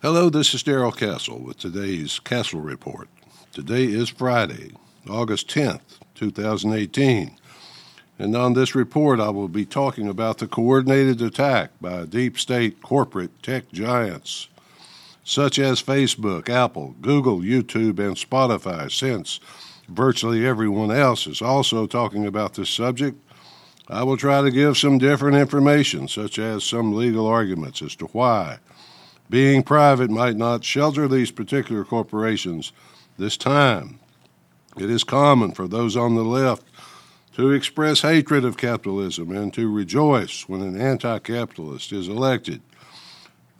Hello, this is Darrell Castle with today's Castle Report. Today is Friday, August 10th, 2018. And on this report, I will be talking about the coordinated attack by deep state corporate tech giants such as Facebook, Apple, Google, YouTube, and Spotify, since virtually everyone else is also talking about this subject. I will try to give some different information, such as some legal arguments as to why being private might not shelter these particular corporations this time. It is common for those on the left to express hatred of capitalism and to rejoice when an anti capitalist is elected.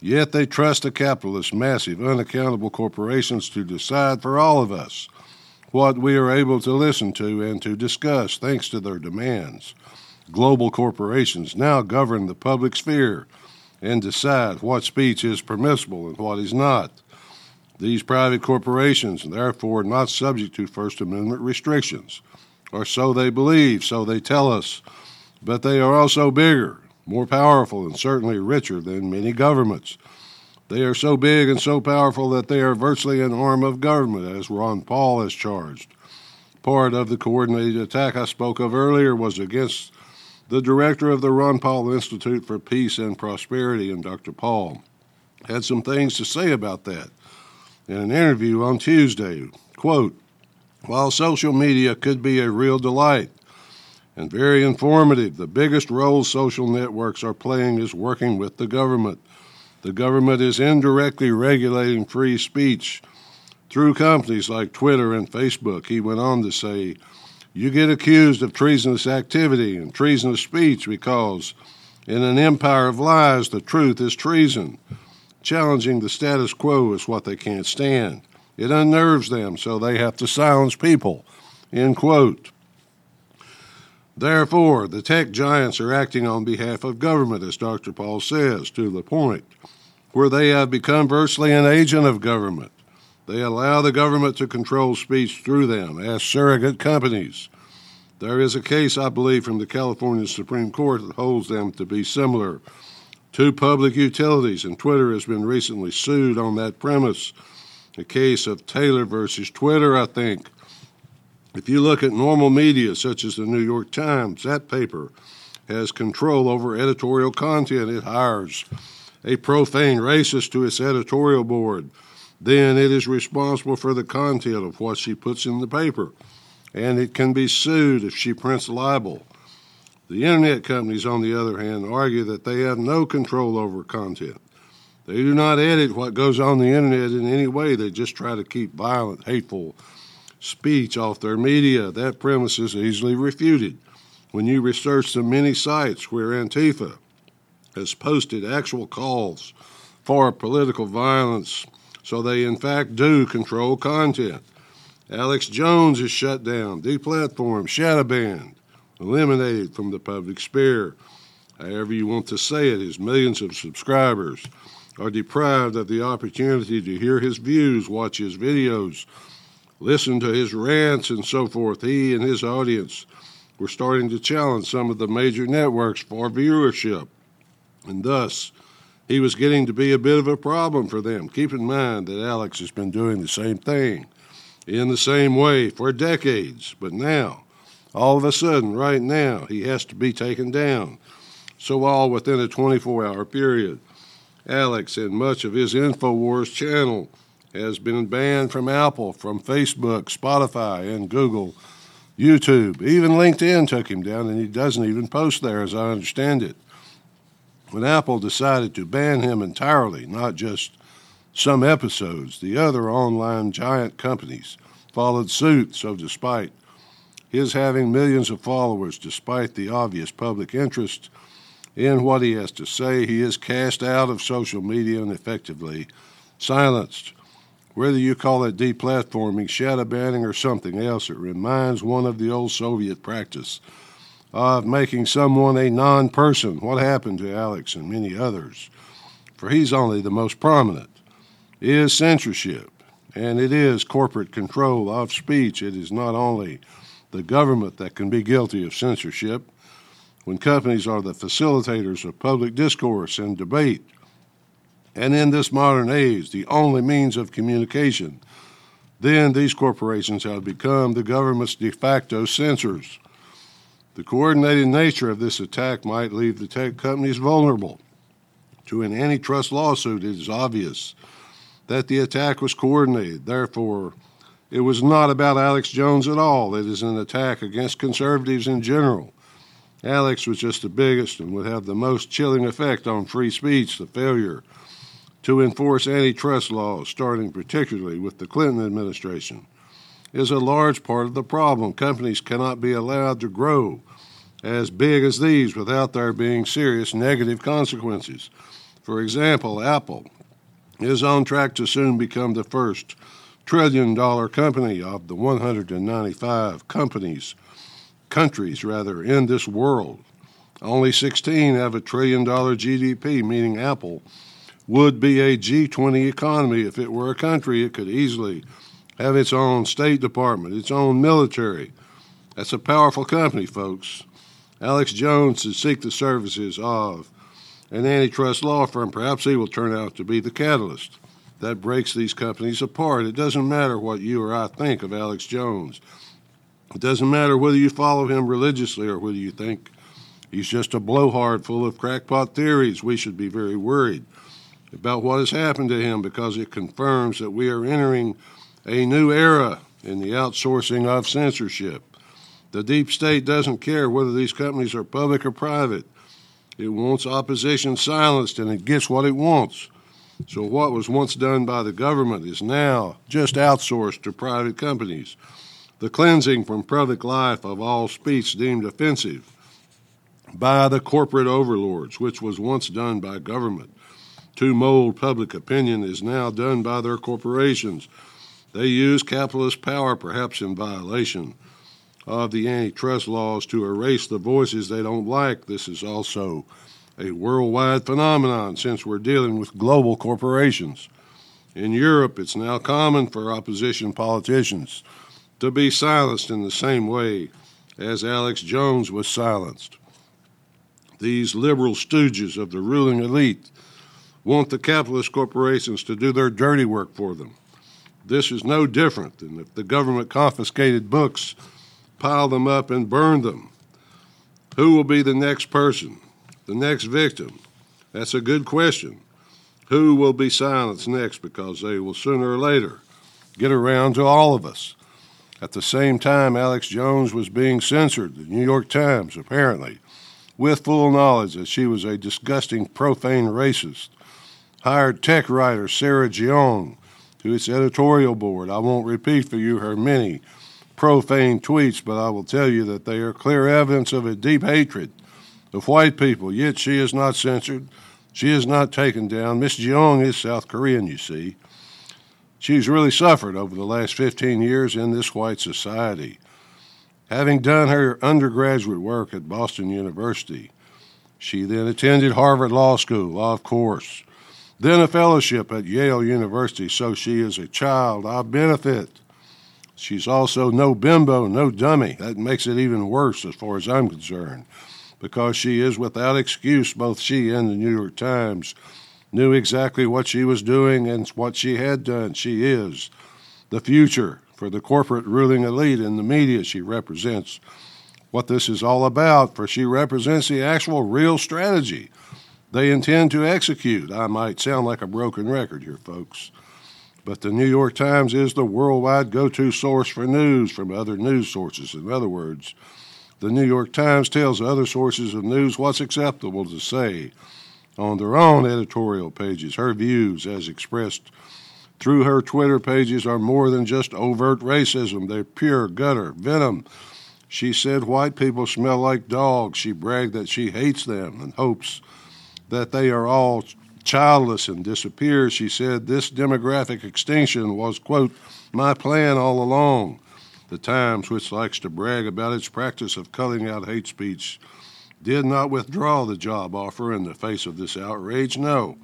Yet they trust the capitalist, massive, unaccountable corporations to decide for all of us what we are able to listen to and to discuss thanks to their demands. Global corporations now govern the public sphere and decide what speech is permissible and what is not. These private corporations, therefore, not subject to First Amendment restrictions, or so they believe, so they tell us, but they are also bigger, more powerful, and certainly richer than many governments. They are so big and so powerful that they are virtually an arm of government, as Ron Paul has charged. Part of the coordinated attack I spoke of earlier was against the director of the Ron Paul Institute for Peace and Prosperity, and Dr. Paul, had some things to say about that in an interview on Tuesday. Quote, while social media could be a real delight and very informative, the biggest role social networks are playing is working with the government. The government is indirectly regulating free speech through companies like Twitter and Facebook. He went on to say, you get accused of treasonous activity and treasonous speech because in an empire of lies, the truth is treason. Challenging the status quo is what they can't stand. It unnerves them, so they have to silence people. End quote. Therefore, the tech giants are acting on behalf of government, as Dr. Paul says, to the point where they have become virtually an agent of government. They allow the government to control speech through them as surrogate companies. There is a case, I believe, from the California Supreme Court that holds them to be similar to public utilities, and Twitter has been recently sued on that premise. A case of Taylor versus Twitter, I think. If you look at normal media, such as the New York Times, that paper has control over editorial content. It hires a profane racist to its editorial board then it is responsible for the content of what she puts in the paper, and it can be sued if she prints libel. The internet companies, on the other hand, argue that they have no control over content. They do not edit what goes on the internet in any way, they just try to keep violent, hateful speech off their media. That premise is easily refuted when you research the many sites where Antifa has posted actual calls for political violence so they, in fact, do control content. Alex Jones is shut down, deplatformed, shadow banned, eliminated from the public sphere. However, you want to say it, his millions of subscribers are deprived of the opportunity to hear his views, watch his videos, listen to his rants, and so forth. He and his audience were starting to challenge some of the major networks for viewership, and thus he was getting to be a bit of a problem for them. Keep in mind that Alex has been doing the same thing in the same way for decades, but now, all of a sudden, right now, he has to be taken down. So, all within a 24 hour period, Alex and much of his InfoWars channel has been banned from Apple, from Facebook, Spotify, and Google, YouTube. Even LinkedIn took him down, and he doesn't even post there, as I understand it when Apple decided to ban him entirely, not just some episodes, the other online giant companies followed suit. So, despite his having millions of followers, despite the obvious public interest in what he has to say, he is cast out of social media and effectively silenced. Whether you call it deplatforming, shadow banning, or something else, it reminds one of the old Soviet practice of making someone a non person. What happened to Alex and many others, for he's only the most prominent, is censorship, and it is corporate control of speech. It is not only the government that can be guilty of censorship. When companies are the facilitators of public discourse and debate, and in this modern age, the only means of communication, then these corporations have become the government's de facto censors. The coordinated nature of this attack might leave the tech companies vulnerable to an antitrust lawsuit. It is obvious that the attack was coordinated. Therefore, it was not about Alex Jones at all. It is an attack against conservatives in general. Alex was just the biggest and would have the most chilling effect on free speech, the failure to enforce antitrust laws, starting particularly with the Clinton administration, is a large part of the problem. Companies cannot be allowed to grow as big as these without there being serious negative consequences. For example, Apple is on track to soon become the first trillion dollar company of the 195 companies, countries rather, in this world. Only 16 have a trillion dollar GDP, meaning Apple would be a G20 economy. If it were a country, it could easily have its own State Department, its own military. That's a powerful company, folks. Alex Jones should seek the services of an antitrust law firm. Perhaps he will turn out to be the catalyst that breaks these companies apart. It doesn't matter what you or I think of Alex Jones. It doesn't matter whether you follow him religiously or whether you think he's just a blowhard full of crackpot theories. We should be very worried about what has happened to him because it confirms that we are entering a new era in the outsourcing of censorship. The deep state doesn't care whether these companies are public or private. It wants opposition silenced and it gets what it wants. So, what was once done by the government is now just outsourced to private companies. The cleansing from public life of all speech deemed offensive by the corporate overlords, which was once done by government to mold public opinion, is now done by their corporations. They use capitalist power, perhaps in violation of the antitrust laws, to erase the voices they don't like. This is also a worldwide phenomenon since we're dealing with global corporations. In Europe, it's now common for opposition politicians to be silenced in the same way as Alex Jones was silenced. These liberal stooges of the ruling elite want the capitalist corporations to do their dirty work for them. This is no different than if the government confiscated books, piled them up, and burned them. Who will be the next person? the next victim? That's a good question. Who will be silenced next because they will sooner or later get around to all of us? At the same time, Alex Jones was being censored, the New York Times, apparently, with full knowledge that she was a disgusting, profane racist, hired tech writer Sarah Jeong to its editorial board. I won't repeat for you her many profane tweets, but I will tell you that they are clear evidence of a deep hatred of white people, yet she is not censored. She is not taken down. Miss Jeong is South Korean, you see. She's really suffered over the last 15 years in this white society. Having done her undergraduate work at Boston University, she then attended Harvard Law School, of course, then a fellowship at Yale University, so she is a child of benefit. She's also no bimbo, no dummy. That makes it even worse as far as I'm concerned because she is without excuse. Both she and the New York Times knew exactly what she was doing and what she had done. She is the future for the corporate ruling elite in the media. She represents what this is all about, for she represents the actual real strategy they intend to execute. I might sound like a broken record here, folks. But the New York Times is the worldwide go to source for news from other news sources. In other words, the New York Times tells other sources of news what's acceptable to say on their own editorial pages. Her views, as expressed through her Twitter pages, are more than just overt racism, they're pure gutter, venom. She said white people smell like dogs. She bragged that she hates them and hopes that they are all childless and disappear. She said this demographic extinction was, quote, my plan all along. The Times, which likes to brag about its practice of culling out hate speech, did not withdraw the job offer in the face of this outrage. No.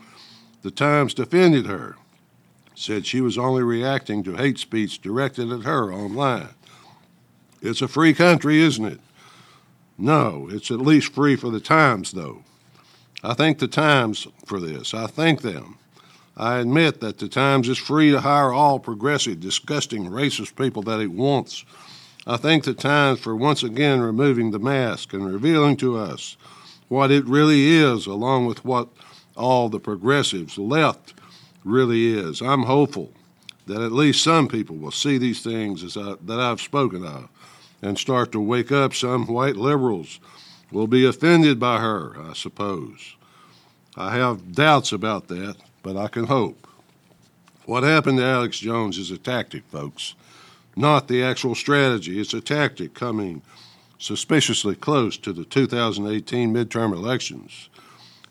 The Times defended her, said she was only reacting to hate speech directed at her online. It's a free country, isn't it? No, it's at least free for the Times, though. I thank the Times for this. I thank them. I admit that the Times is free to hire all progressive, disgusting, racist people that it wants. I thank the Times for once again removing the mask and revealing to us what it really is, along with what all the progressives left really is. I'm hopeful that at least some people will see these things I, that I've spoken of and start to wake up. Some white liberals will be offended by her, I suppose. I have doubts about that, but I can hope. What happened to Alex Jones is a tactic, folks, not the actual strategy. It's a tactic coming suspiciously close to the 2018 midterm elections.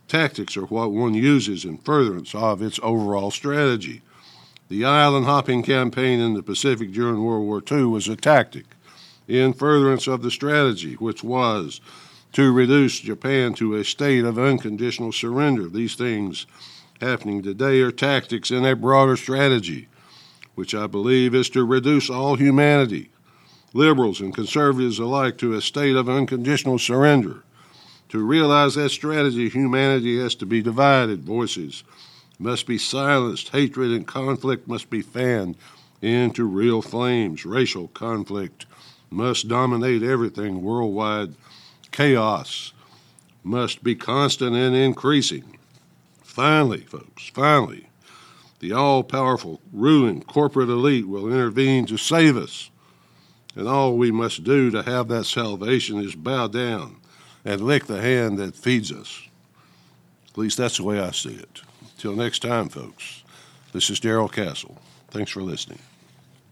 Tactics are what one uses in furtherance of its overall strategy. The island hopping campaign in the Pacific during World War II was a tactic in furtherance of the strategy, which was to reduce Japan to a state of unconditional surrender. These things happening today are tactics in a broader strategy, which I believe is to reduce all humanity, liberals and conservatives alike, to a state of unconditional surrender. To realize that strategy, humanity has to be divided. Voices must be silenced. Hatred and conflict must be fanned into real flames. Racial conflict must dominate everything. Worldwide chaos must be constant and increasing. Finally, folks, finally, the all powerful ruling corporate elite will intervene to save us. And all we must do to have that salvation is bow down and lick the hand that feeds us. At least that's the way I see it. Till next time, folks, this is Darrell Castle. Thanks for listening.